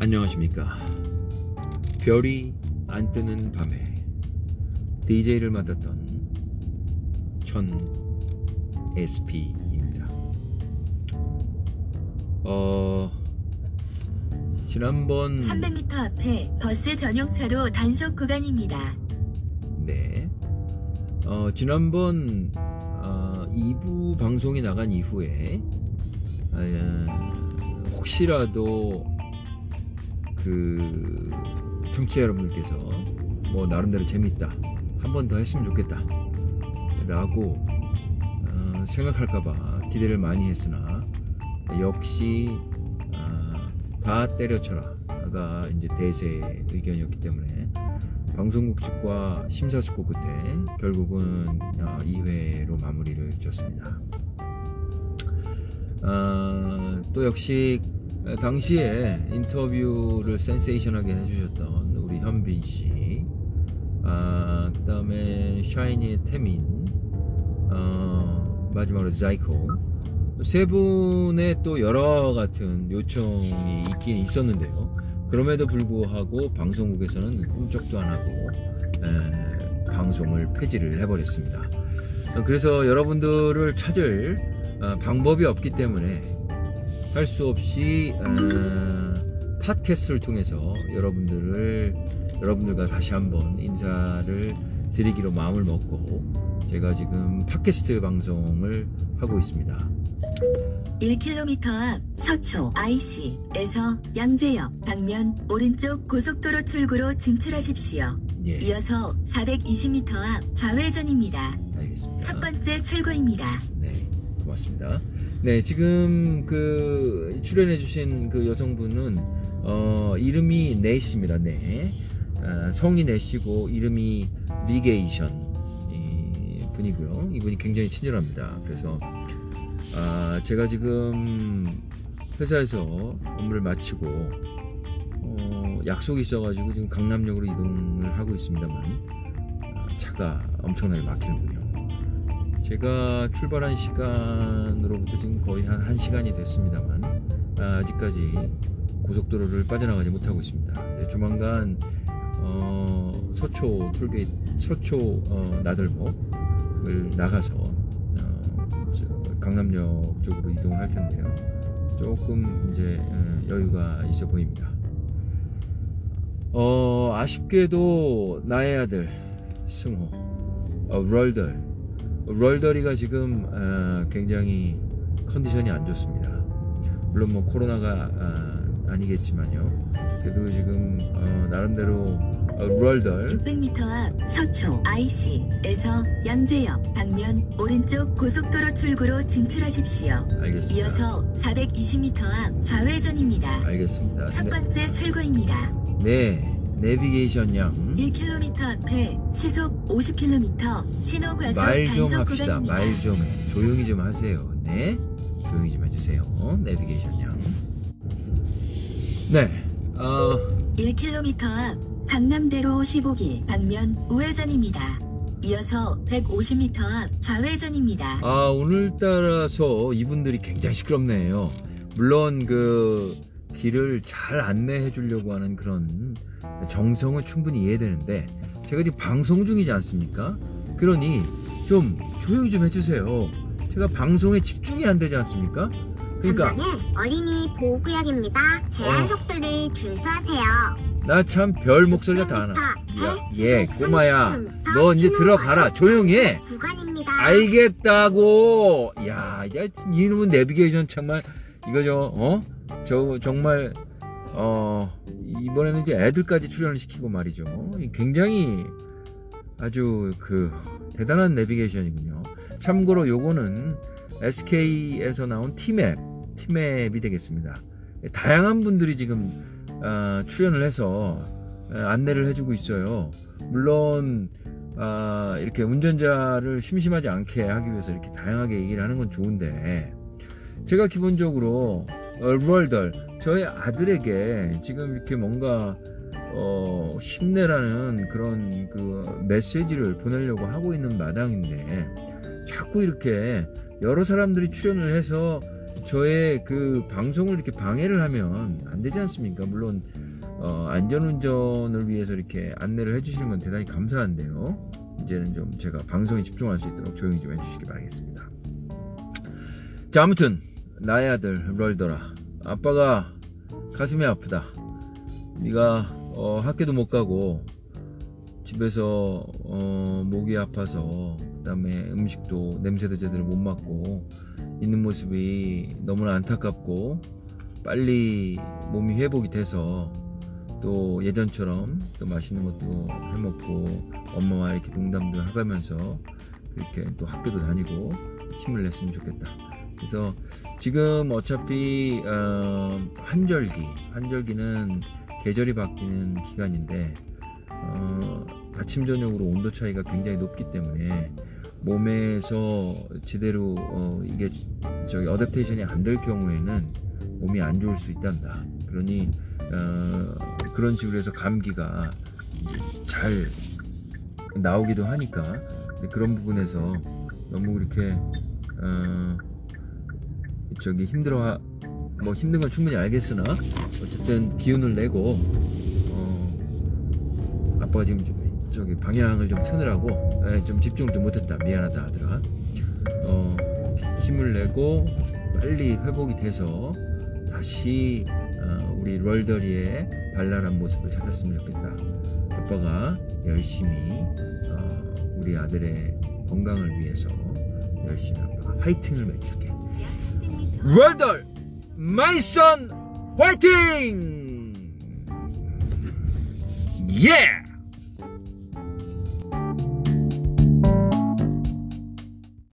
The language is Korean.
안녕하십니까. 별이 안 뜨는 밤에 DJ를 맡았던 천 SP입니다. 어 지난번 300m 앞에 버스 전용차로 단속 구간입니다. 네. 어, 지난번 어, 2부 방송이 나간 이후에 어, 혹시라도 그 청취자 여러분들께서 뭐 나름대로 재밌다 한 번 더 했으면 좋겠다 라고 어, 생각할까봐 기대를 많이 했으나 역시 어, 다 때려쳐라가 이제 대세 의견이었기 때문에 방송국 측과 심사숙고 끝에 결국은 어, 2회로 마무리를 지었습니다. 어, 또 역시 당시에 인터뷰를 센세이션하게 해주셨던 우리 현빈 씨, 아, 그 다음에 샤이니의 태민, 어, 마지막으로 자이코 세 분의 또 여러 같은 요청이 있긴 있었는데요. 그럼에도 불구하고 방송국에서는 꿈쩍도 안 하고 에, 방송을 폐지를 해버렸습니다. 어, 그래서 여러분들을 찾을 어, 방법이 없기 때문에 할 수 없이 어, 팟캐스트를 통해서 여러분들을 여러분들과 다시 한번 인사를 드리기로 마음을 먹고 제가 지금 팟캐스트 방송을 하고 있습니다. 1km 앞 서초 IC에서 양재역 방면 오른쪽 고속도로 출구로 진출하십시오. 예, 이어서 420m 앞 좌회전입니다. 알겠습니다. 첫 번째 출구입니다. 네, 고맙습니다. 네, 지금 그 출연해주신 그 여성분은 어, 이름이 네비입니다. 네, 아, 성이 네비고 이름이 게이션 이 분이고요. 이분이 굉장히 친절합니다. 그래서 아, 제가 지금 회사에서 업무를 마치고 어, 약속이 있어가지고 지금 강남역으로 이동을 하고 있습니다만 아, 차가 엄청나게 막히는군요. 제가 출발한 시간으로부터 지금 거의 한 1시간이 됐습니다만 아, 아직까지 고속도로를 빠져나가지 못하고 있습니다. 네, 조만간 어, 서초 톨게이트 서초 어, 나들목을 나가서 어, 저 강남역 쪽으로 이동을 할 텐데요. 조금 이제 어, 여유가 있어 보입니다. 어, 아쉽게도 나의 아들 승호 어, 럴덜 럴더리가 지금 어, 굉장히 컨디션이 안 좋습니다. 물론 뭐 코로나가 아, 아니겠지만요. 그래도 지금 어, 나름대로 어, 럴덜 600m 앞 서초 IC에서 양재역 방면 오른쪽 고속도로 출구로 진출하십시오. 알겠습니다. 이어서 420m 앞 좌회전입니다. 알겠습니다. 첫 네, 번째 출구입니다. 네, 내비게이션 양 1km 앞에 시속 50km 신호 과속 말 좀 단속 합시다. 구간입니다. 말좀 조용히 좀 하세요. 네, 조용히 좀 해주세요. 내비게이션 양. 네, 어, 1km 앞 강남대로 15길 방면 우회전입니다. 이어서 150m 앞 좌회전입니다. 아 오늘따라서 이분들이 굉장히 시끄럽네요. 물론 그 길을 잘 안내해 주려고 하는 그런 정성은 충분히 이해되는데 제가 지금 방송 중이지 않습니까? 그러니 좀 조용히 좀 해주세요. 제가 방송에 집중이 안 되지 않습니까? 그러니까 어린이 보호구역입니다. 제한 어. 속도를 줄서세요. 나 참 별 목소리가 다 나. 야, 얘 꼬마야, 너 이제 들어가라. 조용히 해. 구간입니다. 알겠다고. 야, 야, 이놈은 내비게이션 정말 이거 저 어? 저 정말 어 이번에는 이제 애들까지 출연을 시키고 말이죠. 굉장히 아주 그 대단한 내비게이션이군요. 참고로 요거는 SK에서 나온 티맵, 티맵이 되겠습니다. 다양한 분들이 지금 아, 출연을 해서 아, 안내를 해주고 있어요. 물론 아, 이렇게 운전자를 심심하지 않게 하기 위해서 이렇게 다양하게 얘기를 하는 건 좋은데 제가 기본적으로 어, 루얼덜 저의 아들에게 지금 이렇게 뭔가 어, 힘내라는 그런 그 메시지를 보내려고 하고 있는 마당인데 자꾸 이렇게 여러 사람들이 출연을 해서 저의 그 방송을 이렇게 방해를 하면 안 되지 않습니까? 물론 어, 안전운전을 위해서 이렇게 안내를 해주시는 건 대단히 감사한데요. 이제는 좀 제가 방송에 집중할 수 있도록 조용히 좀 해주시기 바라겠습니다. 자, 아무튼 나의 아들 럴더라. 아빠가 가슴이 아프다. 네가 어, 학교도 못 가고 집에서 어, 목이 아파서 그 다음에 음식도 냄새도 제대로 못 맡고 있는 모습이 너무나 안타깝고 빨리 몸이 회복이 돼서 또 예전처럼 또 맛있는 것도 해먹고 엄마와 이렇게 농담도 해가면서 그렇게 또 학교도 다니고 힘을 냈으면 좋겠다. 그래서 지금 어차피 어, 환절기, 환절기는 계절이 바뀌는 기간인데 어, 아침 저녁으로 온도 차이가 굉장히 높기 때문에 몸에서 제대로 어, 이게 저기 어댑테이션이 안 될 경우에는 몸이 안 좋을 수 있단다. 그러니 어, 그런 식으로 해서 감기가 잘 나오기도 하니까 그런 부분에서 너무 그렇게 어, 저기 힘들어 뭐 힘든 건 충분히 알겠으나 어쨌든 기운을 내고 어, 아빠가 지금 좀 저기 방향을 좀 트느라고 예, 좀 집중을 좀 못했다. 미안하다 아들아. 어, 힘을 내고 빨리 회복이 돼서 다시 어, 우리 럴더리의 발랄한 모습을 찾았으면 좋겠다. 아빠가 열심히 어, 우리 아들의 건강을 위해서 열심히 아빠가 화이팅을 외칠게 럴더 마이 선 화이팅 예